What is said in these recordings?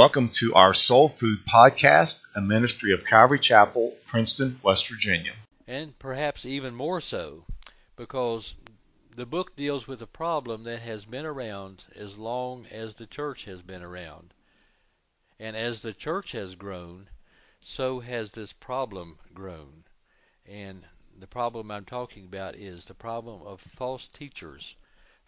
Welcome to our Soul Food Podcast, a ministry of Calvary Chapel, Princeton, West Virginia. and perhaps even more so because the book deals with a problem that has been around as long as the church has been around. And as the church has grown, so has this problem grown. And the problem I'm talking about is the problem of false teachers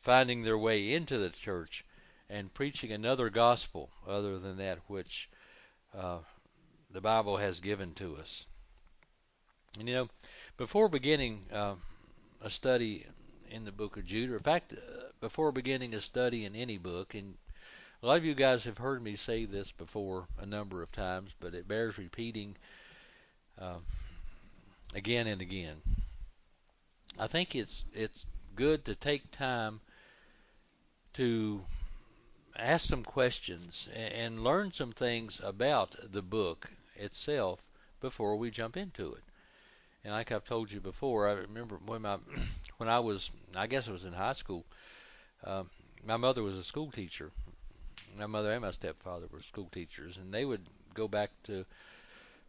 finding their way into the church and preaching another gospel other than that which uh, the Bible has given to us. And you know, before beginning uh, a study in the book of Jude, or in fact, uh, before beginning a study in any book, and a lot of you guys have heard me say this before a number of times, but it bears repeating um, again and again. I think it's it's good to take time to ask some questions and, learn some things about the book itself before we jump into it. And like I've told you before, I remember when my when I was I guess I was in high school. Um, my mother was a school teacher. My mother and my stepfather were school teachers, and they would go back to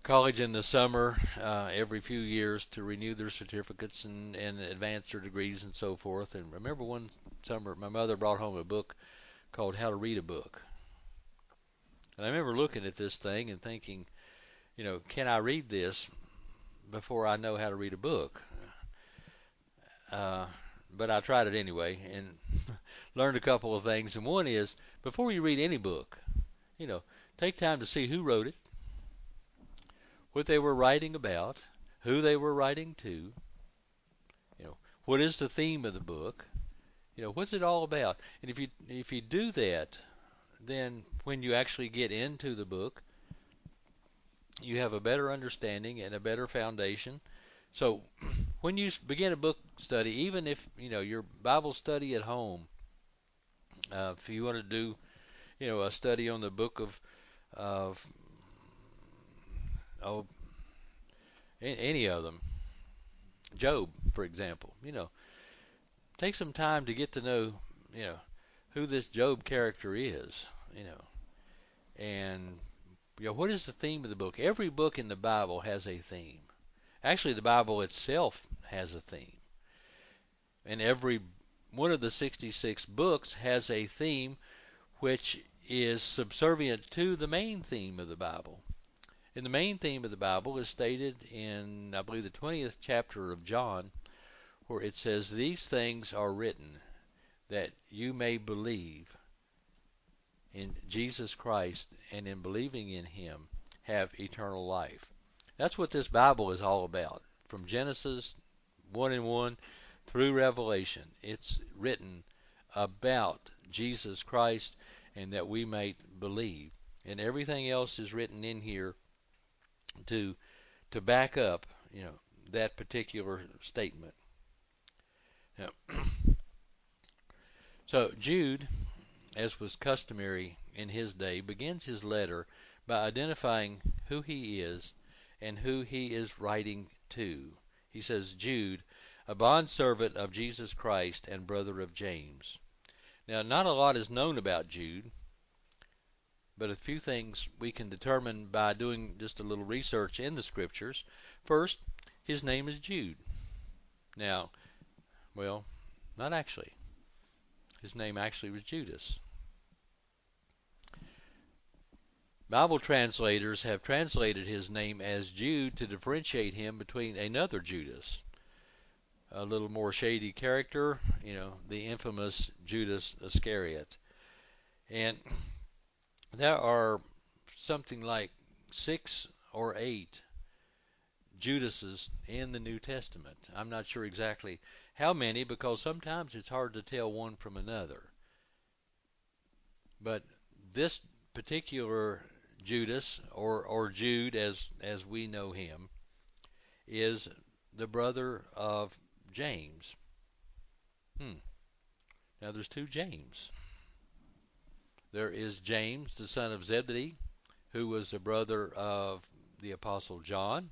college in the summer uh, every few years to renew their certificates and, and advance their degrees and so forth. And remember one summer, my mother brought home a book called How to Read a Book. And I remember looking at this thing and thinking, you know, can I read this before I know how to read a book? Uh, but I tried it anyway and learned a couple of things. And one is before you read any book, you know, take time to see who wrote it, what they were writing about, who they were writing to, you know, what is the theme of the book, you know, what's it all about. And if you if you do that, then when you actually get into the book, you have a better understanding and a better foundation. So when you begin a book study, even if you know your Bible study at home, uh, if you want to do, you know, a study on the book of of oh, any of them, Job, for example, you know, take some time to get to know, you know, who this Job character is, you know, and you know what is the theme of the book. Every book in the Bible has a theme. Actually, the Bible itself has a theme. And every one of the 66 books has a theme which is subservient to the main theme of the Bible. And the main theme of the Bible is stated in, I believe, the 20th chapter of John, where it says, These things are written that you may believe in Jesus Christ and in believing in Him have eternal life. That's what this Bible is all about. From Genesis 1 and 1 through Revelation, it's written about Jesus Christ and that we might believe. And everything else is written in here to to back up, you know, that particular statement. So Jude, as was customary in his day, begins his letter by identifying who he is and who he is writing to. He says, Jude, a bondservant of Jesus Christ and brother of James. Now, not a lot is known about Jude, but a few things we can determine by doing just a little research in the scriptures. First, his name is Jude. Now, well, not actually. His name actually was Judas. Bible translators have translated his name as Jude to differentiate him between another Judas, a little more shady character, you know, the infamous Judas Iscariot. And there are something like six or eight Judases in the New Testament. I'm not sure exactly how many because sometimes it's hard to tell one from another. But this particular Judas, or or Jude, as as we know him, is the brother of James. Hmm. Now there's two James. There is James, the son of Zebedee, who was the brother of the apostle John.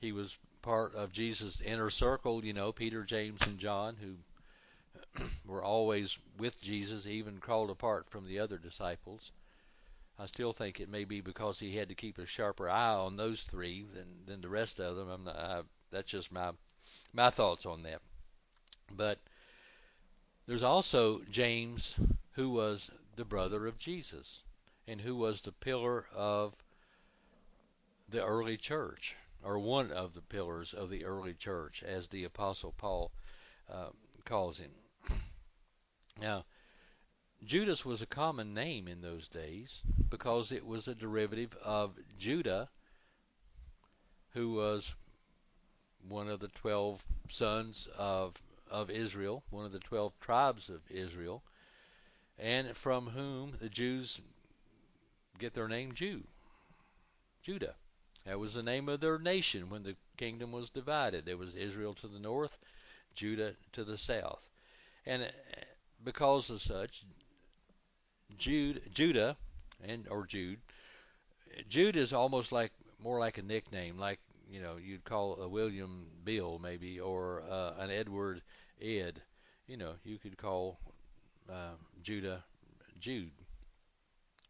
He was part of Jesus' inner circle, you know, Peter, James, and John, who were always with Jesus, even called apart from the other disciples. I still think it may be because he had to keep a sharper eye on those three than than the rest of them. I'm not, I, that's just my my thoughts on that. But there's also James, who was the brother of Jesus, and who was the pillar of the early church, or one of the pillars of the early church, as the Apostle Paul uh, calls him. Now, Judas was a common name in those days because it was a derivative of Judah, who was one of the twelve sons of of Israel, one of the twelve tribes of Israel, and from whom the Jews get their name Jew, Judah. That was the name of their nation when the kingdom was divided. There was Israel to the north, Judah to the south. And because of such, Jude, Judah, and or Jude, Jude is almost like more like a nickname, like you know you'd call a William Bill maybe, or uh, an Edward Ed. You know you could call uh, Judah Jude.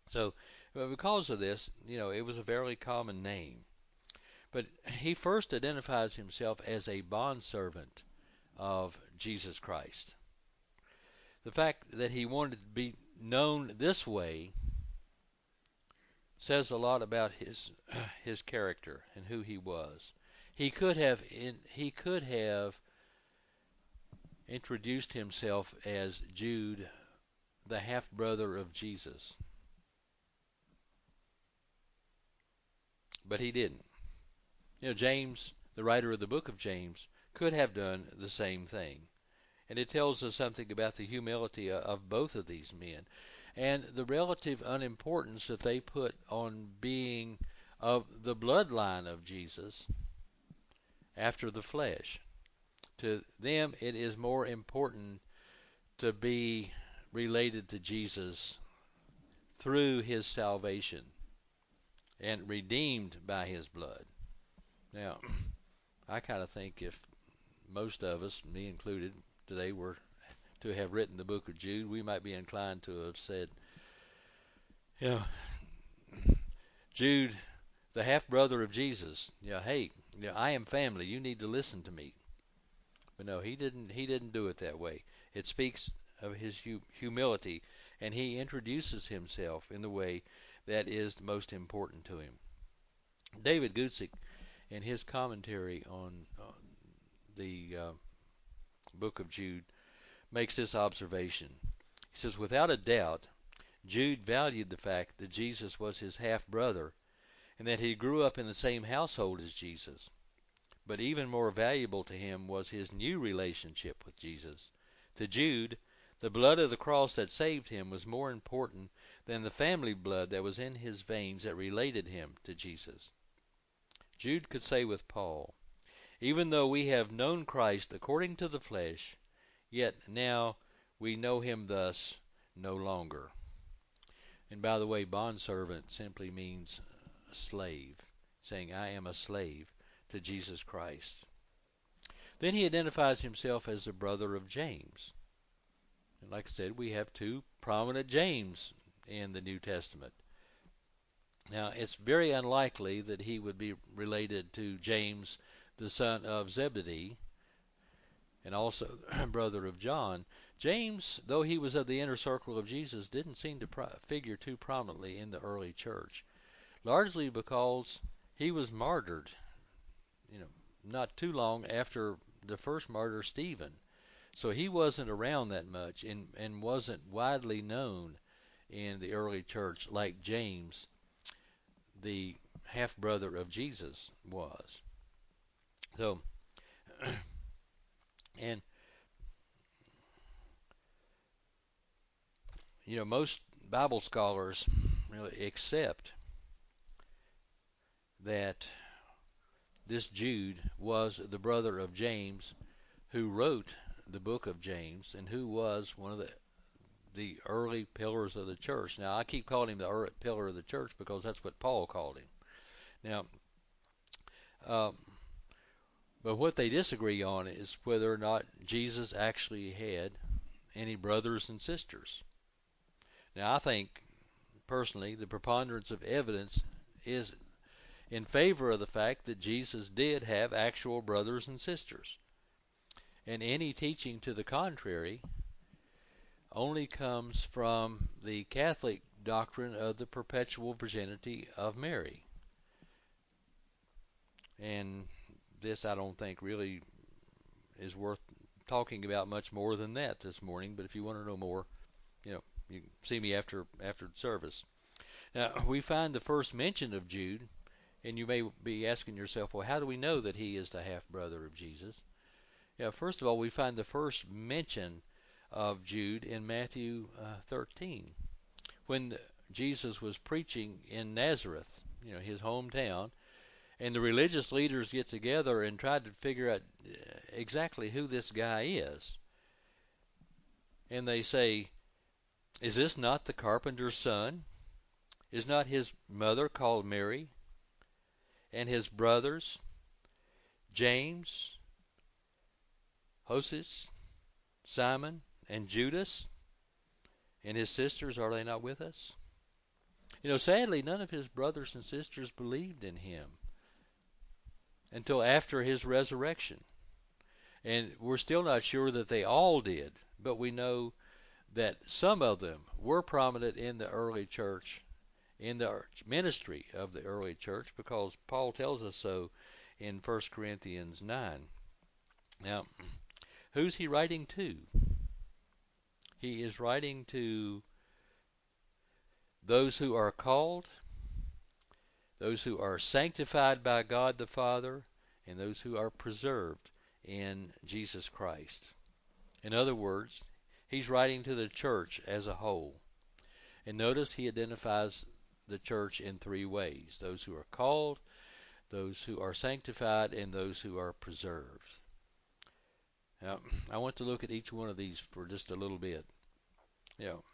So because of this, you know, it was a very common name. But he first identifies himself as a bondservant of Jesus Christ. The fact that he wanted to be known this way says a lot about his his character and who he was. He could have in, he could have introduced himself as Jude, the half brother of Jesus. But he didn't. You know, James, the writer of the book of James, could have done the same thing. And it tells us something about the humility of both of these men and the relative unimportance that they put on being of the bloodline of Jesus after the flesh. To them, it is more important to be related to Jesus through his salvation and redeemed by his blood. Now, I kind of think if most of us, me included, today were to have written the book of Jude, we might be inclined to have said, you know, Jude, the half brother of Jesus, you know, hey, you know, I am family. You need to listen to me. But no, he didn't. He didn't do it that way. It speaks of his humility, and he introduces himself in the way that is most important to him. David Guzik, in his commentary on, on the uh, book of Jude, makes this observation. He says, Without a doubt, Jude valued the fact that Jesus was his half brother and that he grew up in the same household as Jesus. But even more valuable to him was his new relationship with Jesus. To Jude, the blood of the cross that saved him was more important than the family blood that was in his veins that related him to Jesus. Jude could say with Paul, Even though we have known Christ according to the flesh, yet now we know him thus no longer. And by the way, bondservant simply means slave, saying, I am a slave to Jesus Christ. Then he identifies himself as the brother of James. And like I said, we have two prominent James in the New Testament. Now, it's very unlikely that he would be related to James, the son of Zebedee, and also brother of John. James, though he was of the inner circle of Jesus, didn't seem to pro- figure too prominently in the early church, largely because he was martyred, you know, not too long after the first martyr, Stephen. So he wasn't around that much and, and wasn't widely known in the early church like James, the half brother of Jesus, was. So, and you know, most Bible scholars really accept that this Jude was the brother of James who wrote the book of James and who was one of the the early pillars of the church. Now I keep calling him the early pillar of the church because that's what Paul called him. Now, um, but what they disagree on is whether or not Jesus actually had any brothers and sisters. Now I think personally the preponderance of evidence is in favor of the fact that Jesus did have actual brothers and sisters. And any teaching to the contrary only comes from the Catholic doctrine of the perpetual virginity of Mary. And this I don't think really is worth talking about much more than that this morning, but if you want to know more, you know, you can see me after after service. Now, we find the first mention of Jude and you may be asking yourself, well, how do we know that he is the half brother of Jesus? Yeah, first of all, we find the first mention of Jude in Matthew uh, 13, when Jesus was preaching in Nazareth, you know, his hometown, and the religious leaders get together and try to figure out uh, exactly who this guy is. And they say, Is this not the carpenter's son? Is not his mother called Mary? and his brothers, James, Joses, Simon, and Judas, and his sisters, are they not with us? You know, sadly, none of his brothers and sisters believed in him until after his resurrection. And we're still not sure that they all did, but we know that some of them were prominent in the early church in the ministry of the early church because Paul tells us so in 1 Corinthians 9. Now, who's he writing to? He is writing to those who are called, those who are sanctified by God the Father, and those who are preserved in Jesus Christ. In other words, he's writing to the church as a whole. And notice he identifies the church in three ways those who are called, those who are sanctified, and those who are preserved. Now, I want to look at each one of these for just a little bit. Know,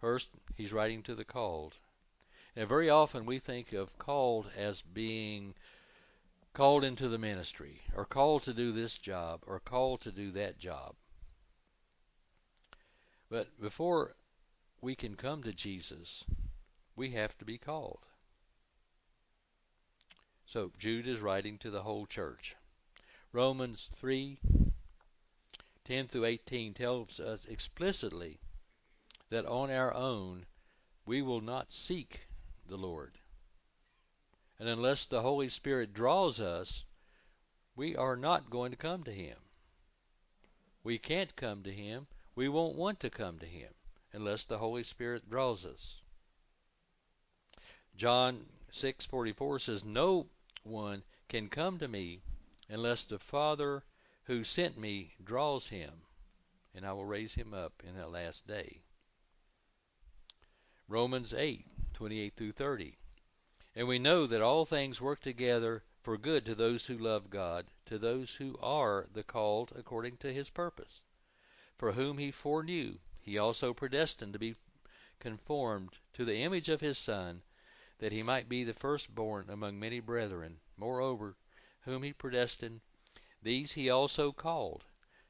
first, he's writing to the called. And very often we think of called as being called into the ministry, or called to do this job, or called to do that job. But before we can come to Jesus, we have to be called. So Jude is writing to the whole church. Romans 3 10 through 18 tells us explicitly that on our own we will not seek the Lord. And unless the Holy Spirit draws us, we are not going to come to Him. We can't come to Him. We won't want to come to Him unless the Holy Spirit draws us. John 6:44 says, "No one can come to me unless the Father who sent me draws him, and I will raise him up in that last day." Romans 8:28 through 30. And we know that all things work together for good to those who love God, to those who are the called according to his purpose. For whom he foreknew, he also predestined to be conformed to the image of his Son that he might be the firstborn among many brethren. Moreover, whom he predestined, these he also called.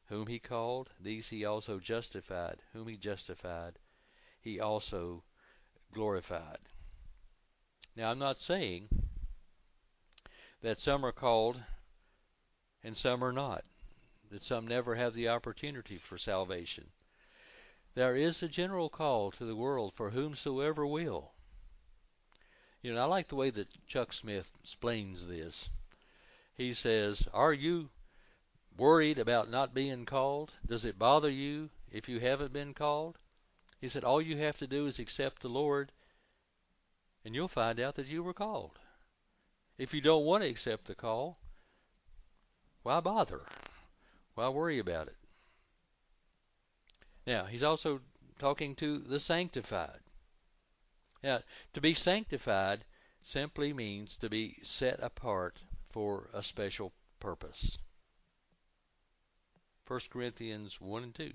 Whom he called, these he also justified. Whom he justified, he also glorified. Now, I'm not saying that some are called and some are not, that some never have the opportunity for salvation. There is a general call to the world for whomsoever will. You know, I like the way that Chuck Smith explains this. He says, Are you worried about not being called? Does it bother you if you haven't been called? He said, All you have to do is accept the Lord, and you'll find out that you were called. If you don't want to accept the call, why bother? Why worry about it? Now, he's also talking to the sanctified. Now, to be sanctified simply means to be set apart for a special purpose. 1 Corinthians 1 and 2.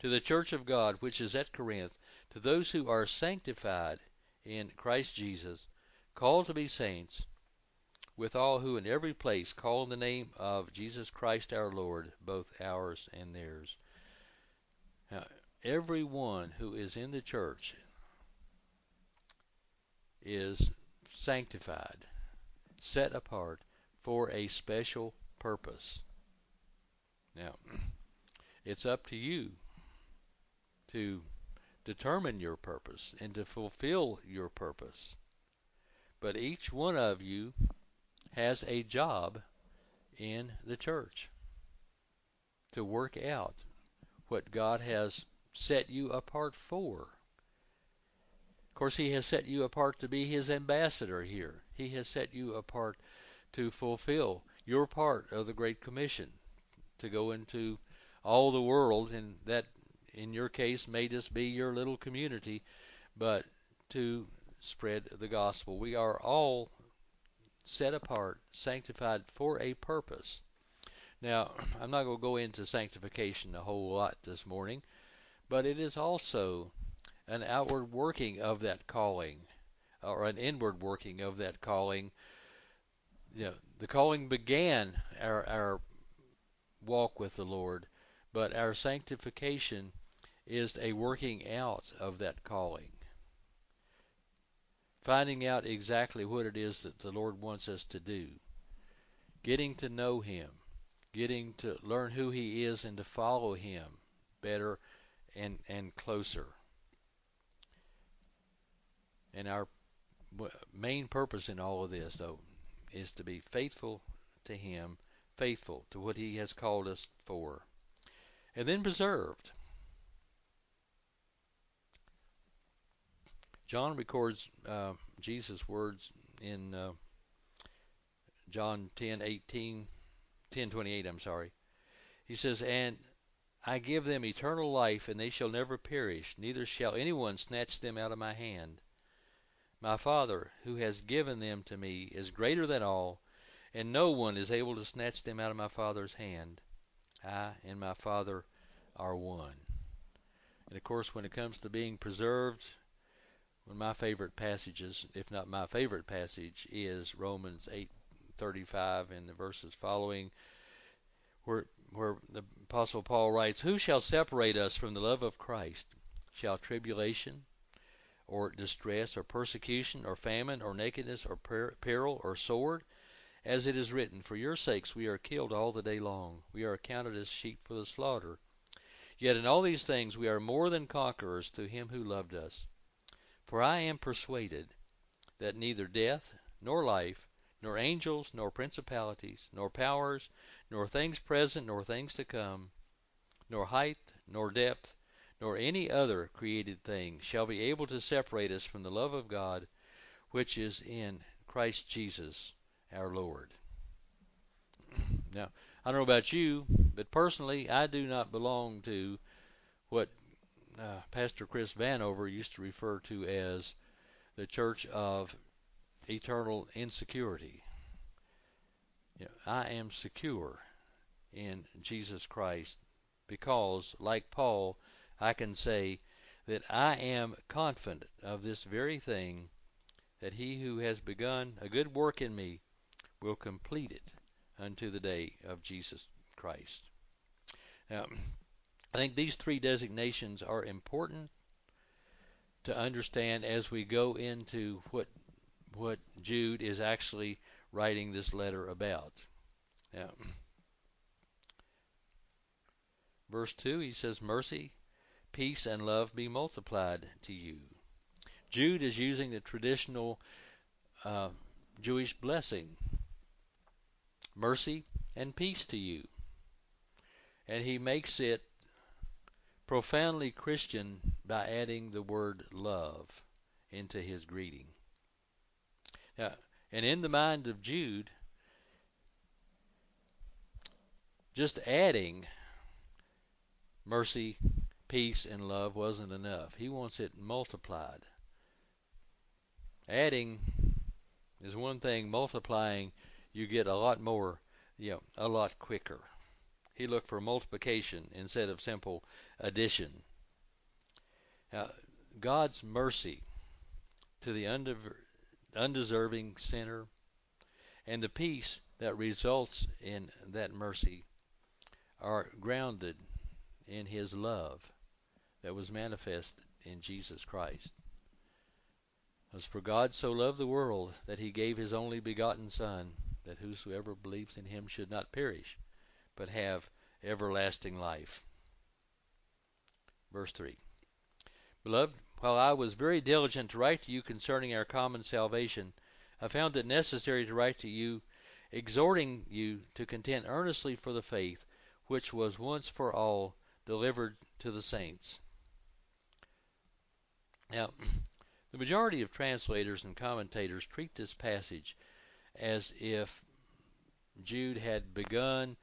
To the church of God which is at Corinth, to those who are sanctified in Christ Jesus, called to be saints, with all who in every place call in the name of Jesus Christ our Lord, both ours and theirs. Now, everyone who is in the church is sanctified, set apart for a special purpose. Now, it's up to you to determine your purpose and to fulfill your purpose. But each one of you has a job in the church to work out what God has set you apart for. Of course, He has set you apart to be His ambassador here. He has set you apart to fulfill your part of the Great Commission, to go into all the world, and that, in your case, may just be your little community, but to spread the gospel. We are all set apart, sanctified for a purpose. Now, I'm not going to go into sanctification a whole lot this morning, but it is also an outward working of that calling, or an inward working of that calling. You know, the calling began our, our walk with the Lord, but our sanctification is a working out of that calling. Finding out exactly what it is that the Lord wants us to do. Getting to know Him. Getting to learn who He is and to follow Him better and, and closer. And our main purpose in all of this, though, is to be faithful to Him, faithful to what He has called us for, and then preserved. John records uh, Jesus' words in uh, John 10, 18, 10, 28, I'm sorry. He says, And I give them eternal life, and they shall never perish, neither shall anyone snatch them out of my hand. My Father, who has given them to me, is greater than all, and no one is able to snatch them out of my Father's hand. I and my Father are one. And of course, when it comes to being preserved, one of my favorite passages, if not my favorite passage, is Romans 8:35 and the verses following, where where the apostle Paul writes, "Who shall separate us from the love of Christ? Shall tribulation, or distress, or persecution, or famine, or nakedness, or peril, or sword?" As it is written, For your sakes we are killed all the day long. We are accounted as sheep for the slaughter. Yet in all these things we are more than conquerors through him who loved us. For I am persuaded that neither death, nor life, nor angels, nor principalities, nor powers, nor things present, nor things to come, nor height, nor depth, nor any other created thing shall be able to separate us from the love of God which is in Christ Jesus our Lord. Now, I don't know about you, but personally, I do not belong to what uh, Pastor Chris Vanover used to refer to as the church of eternal insecurity. You know, I am secure in Jesus Christ because, like Paul, I can say that I am confident of this very thing that he who has begun a good work in me will complete it unto the day of Jesus Christ. Now, I think these three designations are important to understand as we go into what what Jude is actually writing this letter about. Now, verse 2, he says, Mercy, peace, and love be multiplied to you. Jude is using the traditional uh, Jewish blessing mercy and peace to you. And he makes it profoundly Christian by adding the word love into his greeting. Now, and in the mind of Jude, just adding mercy, peace, and love wasn't enough. He wants it multiplied. adding is one thing, multiplying you get a lot more, you know, a lot quicker. He looked for multiplication instead of simple addition. Now, God's mercy to the undeserving sinner and the peace that results in that mercy are grounded in his love that was manifest in Jesus Christ. As for God so loved the world that he gave his only begotten Son, that whosoever believes in him should not perish, but have everlasting life. Verse 3 Beloved, while I was very diligent to write to you concerning our common salvation, I found it necessary to write to you, exhorting you to contend earnestly for the faith which was once for all delivered to the saints. Now, the majority of translators and commentators treat this passage as if Jude had begun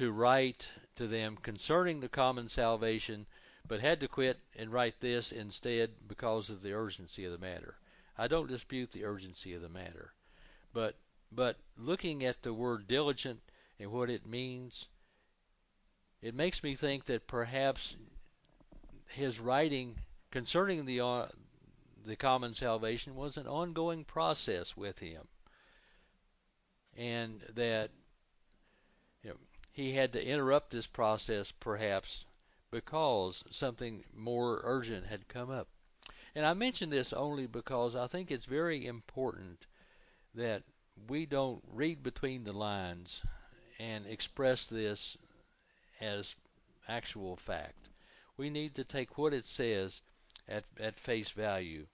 to write to them concerning the common salvation, but had to quit and write this instead because of the urgency of the matter. I don't dispute the urgency of the matter, but but looking at the word diligent and what it means, it makes me think that perhaps his writing concerning the uh, the common salvation was an ongoing process with him, and that you know, he had to interrupt this process perhaps because something more urgent had come up. And I mention this only because I think it's very important that we don't read between the lines and express this as actual fact. We need to take what it says at, at face value.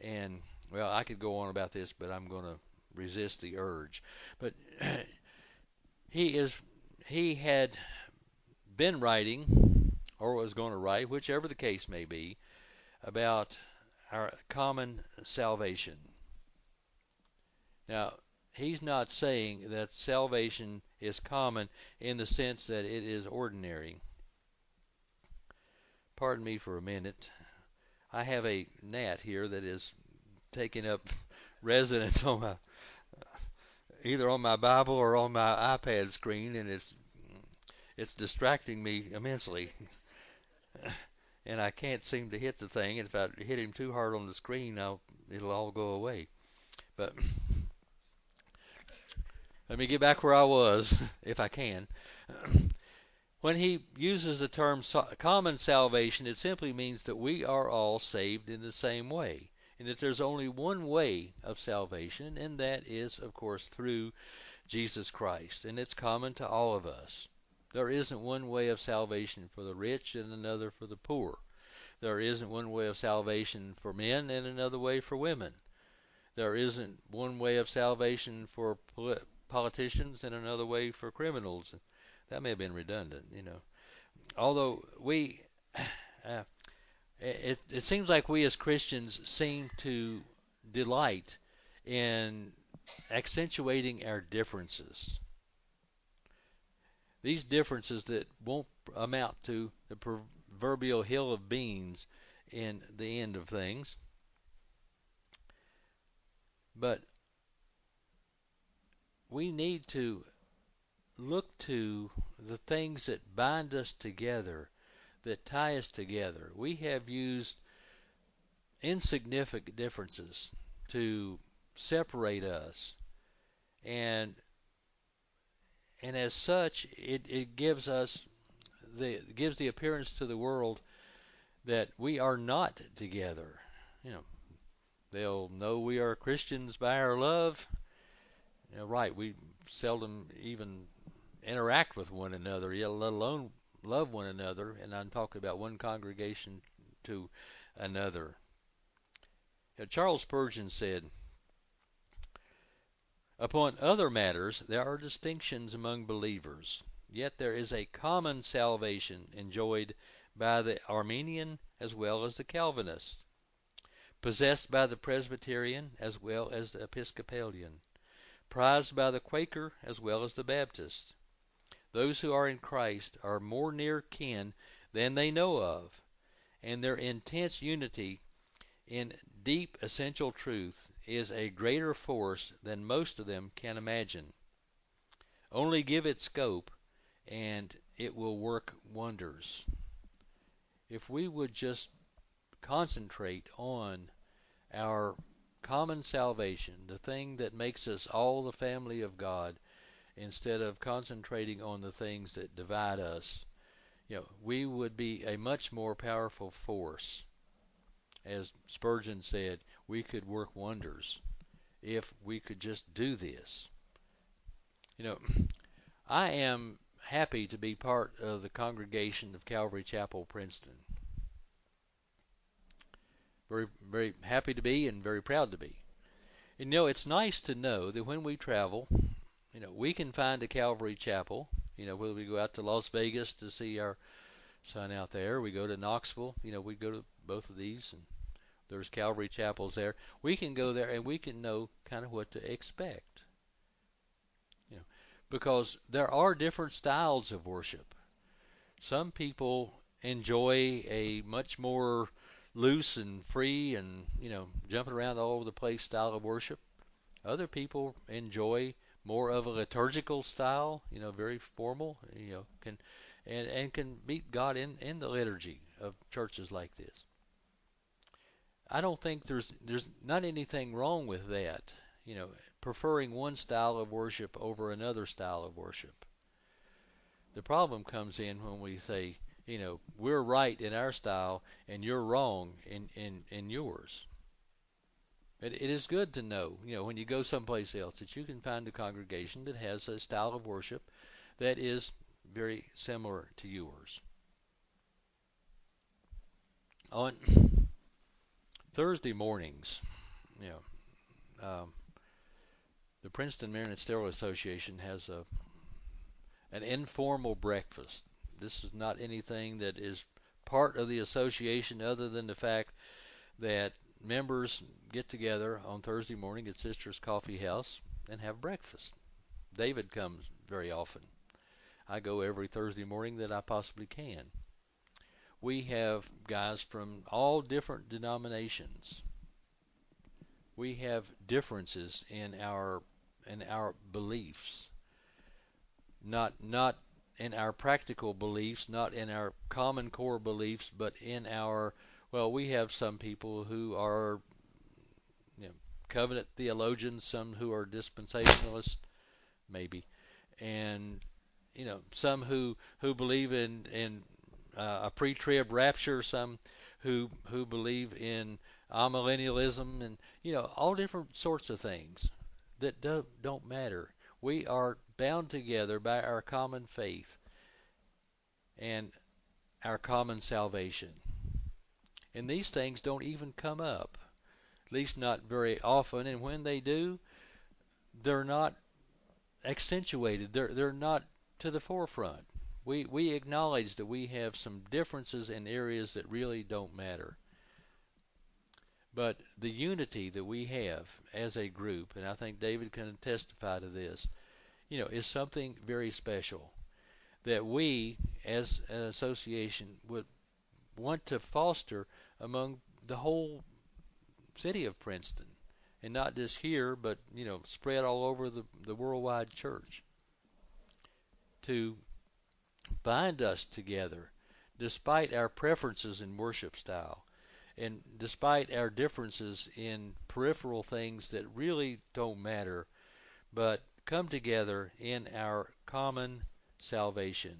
And, well, I could go on about this, but I'm going to resist the urge. But he is he had been writing or was going to write, whichever the case may be, about our common salvation. Now, he's not saying that salvation is common in the sense that it is ordinary. Pardon me for a minute. I have a gnat here that is taking up residence on my either on my Bible or on my iPad screen, and it's it's distracting me immensely. and I can't seem to hit the thing. If I hit him too hard on the screen, I'll, it'll all go away. But let me get back where I was, if I can. When he uses the term common salvation, it simply means that we are all saved in the same way, and that there's only one way of salvation, and that is, of course, through Jesus Christ, and it's common to all of us. There isn't one way of salvation for the rich and another for the poor. There isn't one way of salvation for men and another way for women. There isn't one way of salvation for politicians and another way for criminals that may have been redundant, you know. Although we, uh, it, it seems like we as Christians seem to delight in accentuating our differences. These differences that won't amount to the proverbial hill of beans in the end of things. But we need to look to the things that bind us together, that tie us together. We have used insignificant differences to separate us. And and as such it, it gives us the gives the appearance to the world that we are not together. You know, they'll know we are Christians by our love. You know, right, we seldom even interact with one another, yet let alone love one another. And I'm talking about one congregation to another. Now, Charles Spurgeon said, Upon other matters there are distinctions among believers, yet there is a common salvation enjoyed by the Arminian as well as the Calvinist, possessed by the Presbyterian as well as the Episcopalian, prized by the Quaker as well as the Baptist, those who are in Christ are more near kin than they know of, and their intense unity in deep essential truth is a greater force than most of them can imagine. Only give it scope and it will work wonders. If we would just concentrate on our common salvation, the thing that makes us all the family of God, instead of concentrating on the things that divide us, you know, we would be a much more powerful force. As Spurgeon said, we could work wonders if we could just do this. You know, I am happy to be part of the congregation of Calvary Chapel, Princeton. Very, very happy to be and very proud to be. And you know, it's nice to know that when we travel, you know, we can find a Calvary Chapel. You know, whether we go out to Las Vegas to see our son out there, we go to Knoxville. You know, we go to both of these, and there's Calvary Chapels there. We can go there and we can know kind of what to expect. You know, because there are different styles of worship. Some people enjoy a much more loose and free and you know jumping around all over the place style of worship. Other people enjoy more of a liturgical style, you know, very formal, you know, can and and can meet God in in the liturgy of churches like this. I don't think there's there's not anything wrong with that, you know, preferring one style of worship over another style of worship. The problem comes in when we say, you know, we're right in our style and you're wrong in, in, in yours. It, it is good to know, you know, when you go someplace else that you can find a congregation that has a style of worship that is very similar to yours. On Thursday mornings, you know, um, the Princeton Ministerial Association has a an informal breakfast this is not anything that is part of the association other than the fact that members get together on Thursday morning at Sister's Coffee House and have breakfast. David comes very often. I go every Thursday morning that I possibly can. We have guys from all different denominations. We have differences in our in our beliefs. Not not in our practical beliefs, not in our common core beliefs, but in our well, we have some people who are you know, covenant theologians, some who are dispensationalists, maybe, and you know some who who believe in in uh, a pre-trib rapture, some who who believe in amillennialism, and you know all different sorts of things that don't don't matter. We are bound together by our common faith and our common salvation. And these things don't even come up, at least not very often. And when they do, they're not accentuated. They're they're not to the forefront. We we acknowledge that we have some differences in areas that really don't matter. But the unity that we have as a group, and I think David can testify to this, you know, is something very special. That we as an association would want to foster among the whole city of Princeton. And not just here but you know spread all over the, the worldwide church. To bind us together despite our preferences in worship style and despite our differences in peripheral things that really don't matter but come together in our common salvation,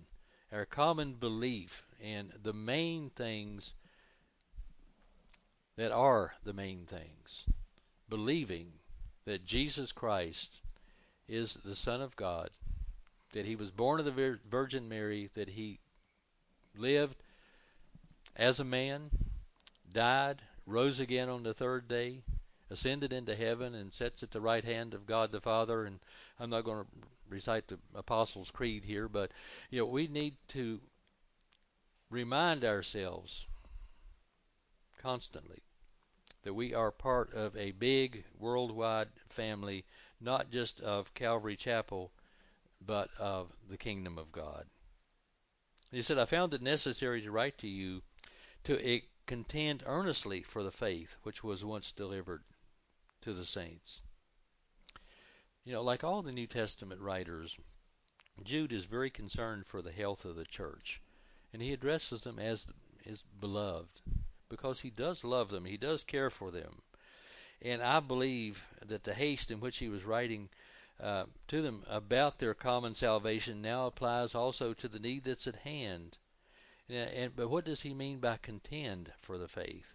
our common belief in the main things that are the main things. Believing that Jesus Christ is the Son of God, that he was born of the Virgin Mary, that he lived as a man, died, rose again on the third day, ascended into heaven, and sits at the right hand of God the Father. And I'm not going to recite the Apostles' Creed here, but you know we need to remind ourselves constantly that we are part of a big worldwide family, not just of Calvary Chapel, but of the kingdom of God. He said, I found it necessary to write to you to contend earnestly for the faith which was once delivered to the saints. You know, like all the New Testament writers, Jude is very concerned for the health of the church, and he addresses them as his beloved because he does love them, he does care for them. And I believe that the haste in which he was writing uh, to them about their common salvation now applies also to the need that's at hand. And, and, but what does he mean by contend for the faith?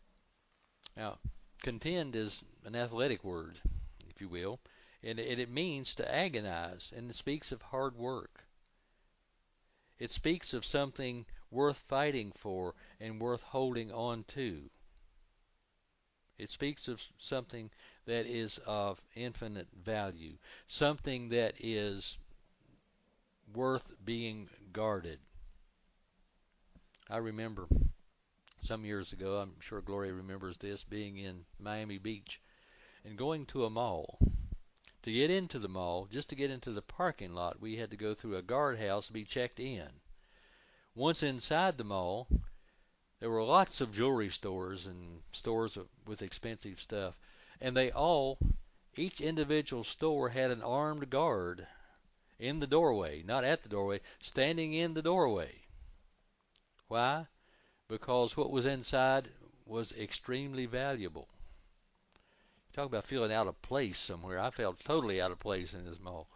Now, contend is an athletic word, if you will, and it, it means to agonize, and it speaks of hard work. It speaks of something worth fighting for and worth holding on to. It speaks of something that is of infinite value, something that is worth being guarded. I remember some years ago, I'm sure Gloria remembers this, being in Miami Beach and going to a mall. To get into the mall, just to get into the parking lot, we had to go through a guardhouse to be checked in. Once inside the mall, there were lots of jewelry stores and stores with expensive stuff, and they all, each individual store had an armed guard in the doorway, not at the doorway, standing in the doorway. Why? Because what was inside was extremely valuable. Talk about feeling out of place somewhere. I felt totally out of place in this mall.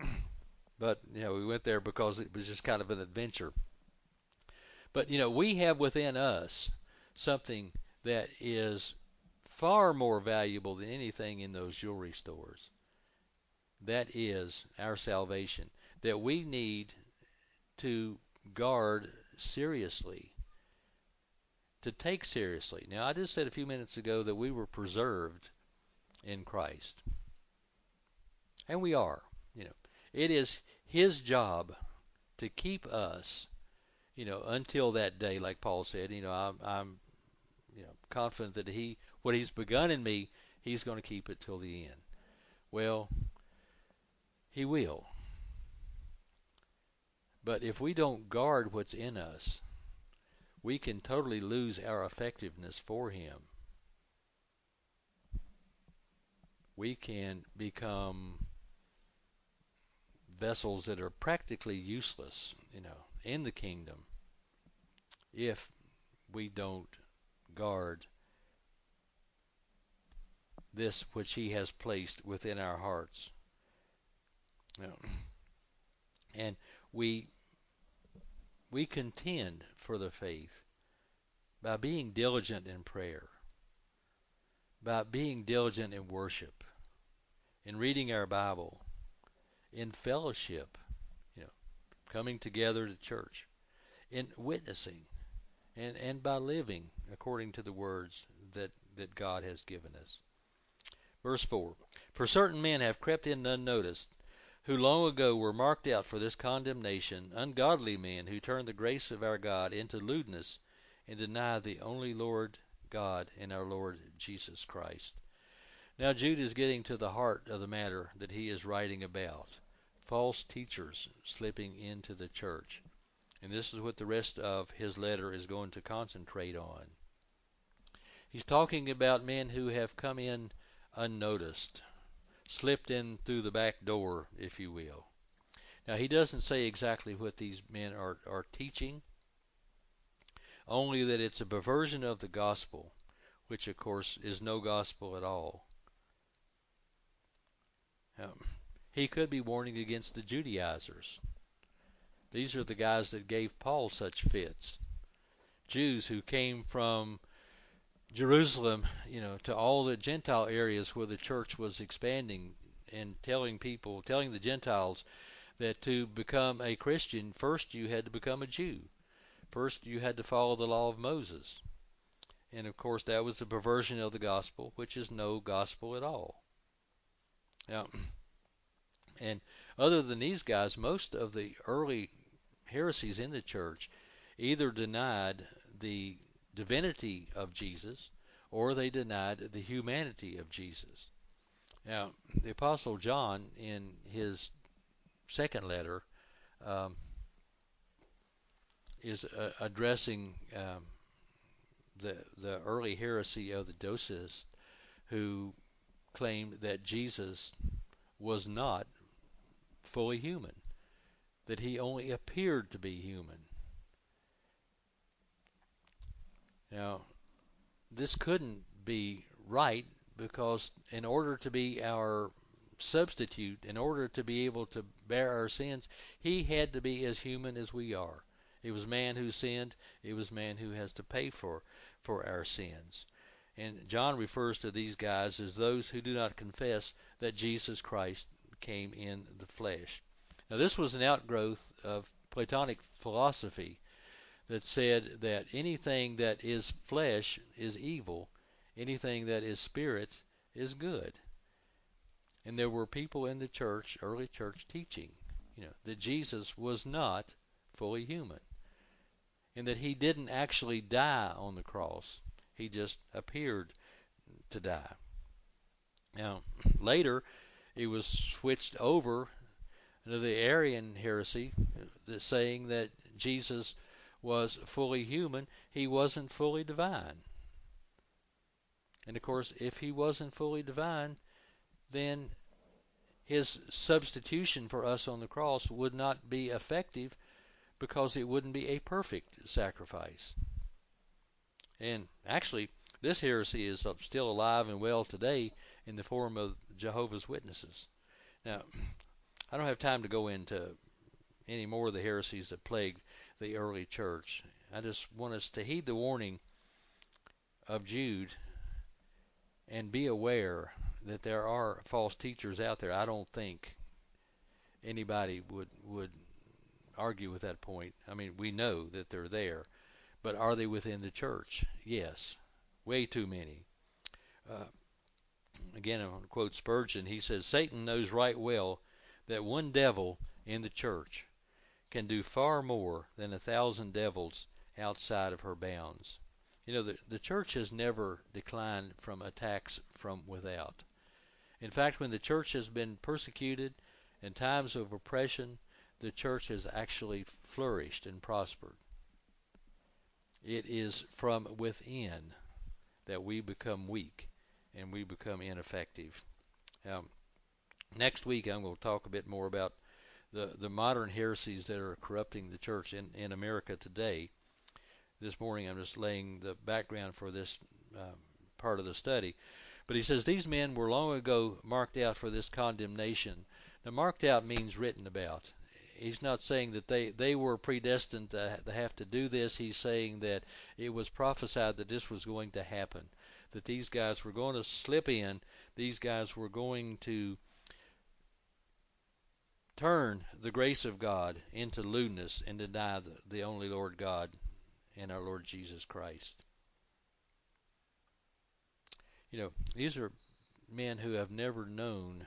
but, you know, we went there because it was just kind of an adventure. But, you know, we have within us something that is far more valuable than anything in those jewelry stores. That is our salvation, that we need to guard seriously, to take seriously. Now, I just said a few minutes ago that we were preserved in Christ. And we are, you know. It is his job to keep us you know, until that day, like Paul said, you know, I'm, I'm, you know, confident that he, what he's begun in me, he's going to keep it till the end. Well, he will. But if we don't guard what's in us, we can totally lose our effectiveness for him. We can become vessels that are practically useless, you know, in the kingdom if we don't guard this which he has placed within our hearts. And we we contend for the faith by being diligent in prayer, by being diligent in worship, in reading our Bible, in fellowship, you know, coming together to church, in witnessing, and, and by living according to the words that, that God has given us. Verse 4 For certain men have crept in unnoticed, who long ago were marked out for this condemnation, ungodly men who turn the grace of our God into lewdness and deny the only Lord God and our Lord Jesus Christ. Now Jude is getting to the heart of the matter that he is writing about false teachers slipping into the church. And this is what the rest of his letter is going to concentrate on. He's talking about men who have come in unnoticed, slipped in through the back door, if you will. Now, he doesn't say exactly what these men are, are teaching, only that it's a perversion of the gospel, which, of course, is no gospel at all. Um, he could be warning against the Judaizers. These are the guys that gave Paul such fits. Jews who came from Jerusalem, you know, to all the Gentile areas where the church was expanding and telling people, telling the Gentiles that to become a Christian, first you had to become a Jew. First you had to follow the law of Moses. And of course that was a perversion of the gospel, which is no gospel at all. Now, and other than these guys, most of the early heresies in the church either denied the divinity of Jesus or they denied the humanity of Jesus. Now, the Apostle John, in his second letter, um, is uh, addressing um, the the early heresy of the Docetists, who claimed that Jesus was not fully human, that he only appeared to be human. Now, this couldn't be right because in order to be our substitute, in order to be able to bear our sins, he had to be as human as we are. It was man who sinned. It was man who has to pay for for our sins. And John refers to these guys as those who do not confess that Jesus Christ came in the flesh. Now, this was an outgrowth of Platonic philosophy that said that anything that is flesh is evil, anything that is spirit is good. And there were people in the church, early church, teaching, you know, that Jesus was not fully human and that he didn't actually die on the cross. He just appeared to die. Now, later, it was switched over to the Arian heresy, uh, saying that Jesus was fully human, he wasn't fully divine. And of course, if he wasn't fully divine, then his substitution for us on the cross would not be effective because it wouldn't be a perfect sacrifice. And actually, this heresy is still alive and well today in the form of Jehovah's Witnesses. Now, I don't have time to go into any more of the heresies that plagued the early church. I just want us to heed the warning of Jude and be aware that there are false teachers out there. I don't think anybody would would argue with that point. I mean, we know that they're there, but are they within the church? Yes, way too many. Uh, again, to quote Spurgeon. He says, Satan knows right well that one devil in the church can do far more than a thousand devils outside of her bounds. You know, the, the church has never declined from attacks from without. In fact, when the church has been persecuted in times of oppression, the church has actually flourished and prospered. It is from within that we become weak and we become ineffective. Um, next week, I'm going to talk a bit more about the, the modern heresies that are corrupting the church in, in America today. This morning, I'm just laying the background for this uh, part of the study. But he says these men were long ago marked out for this condemnation. Now, marked out means written about he's not saying that they they were predestined to, to have to do this. He's saying that it was prophesied that this was going to happen, that these guys were going to slip in. These guys were going to turn the grace of God into lewdness and deny the, the only Lord God and our Lord Jesus Christ. You know, these are men who have never known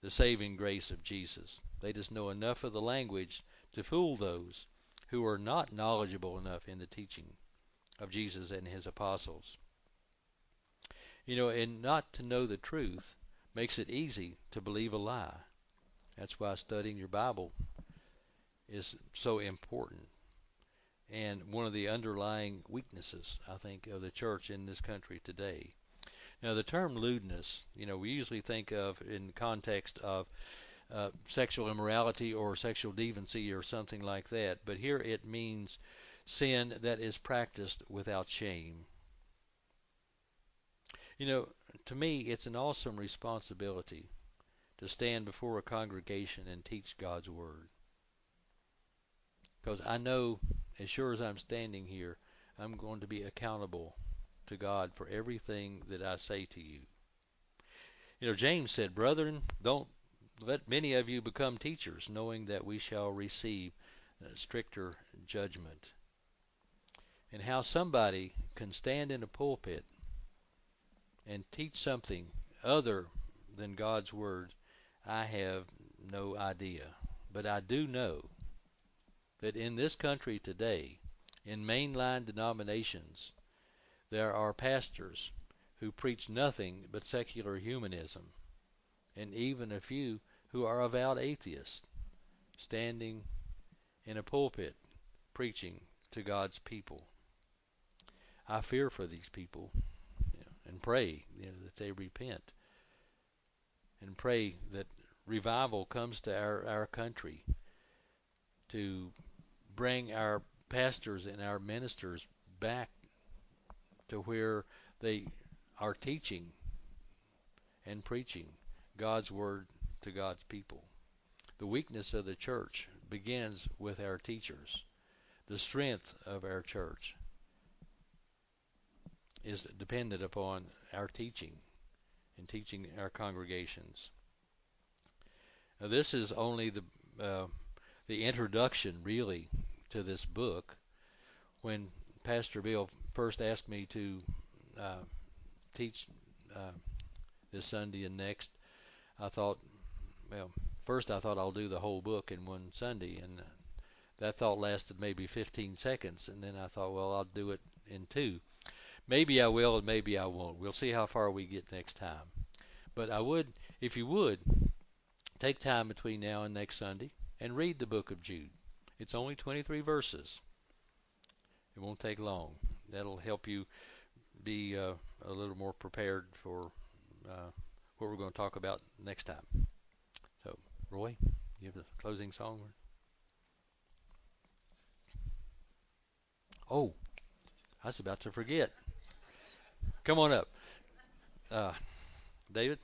the saving grace of Jesus. They just know enough of the language to fool those who are not knowledgeable enough in the teaching of Jesus and his apostles. You know, and not to know the truth makes it easy to believe a lie. That's why studying your Bible is so important. And one of the underlying weaknesses, I think, of the church in this country today. Now, the term lewdness, you know, we usually think of in the context of uh, sexual immorality or sexual deviancy or something like that. But here it means sin that is practiced without shame. You know, to me, it's an awesome responsibility to stand before a congregation and teach God's Word. Because I know, as sure as I'm standing here, I'm going to be accountable to God for everything that I say to you. You know, James said, Brethren, don't let many of you become teachers, knowing that we shall receive uh, stricter judgment. And how somebody can stand in a pulpit and teach something other than God's Word, I have no idea. But I do know that in this country today, in mainline denominations, there are pastors who preach nothing but secular humanism, and even a few who are avowed atheists standing in a pulpit preaching to God's people. I fear for these people you know, and pray you know, that they repent and pray that revival comes to our, our country to bring our pastors and our ministers back to where they are teaching and preaching God's word to God's people. The weakness of the church begins with our teachers. The strength of our church is dependent upon our teaching and teaching our congregations. Now, this is only the uh, the introduction, really, to this book. When Pastor Bill first asked me to uh, teach uh, this Sunday and next, I thought, well, first I thought I'll do the whole book in one Sunday, and that thought lasted maybe 15 seconds, and then I thought, well, I'll do it in two. Maybe I will, and maybe I won't. We'll see how far we get next time. But I would, if you would, take time between now and next Sunday and read the book of Jude. It's only 23 verses. It won't take long. That'll help you be uh, a little more prepared for uh, what we're going to talk about next time. So, Roy, you have the closing song. Oh, I was about to forget. Come on up. Uh, David?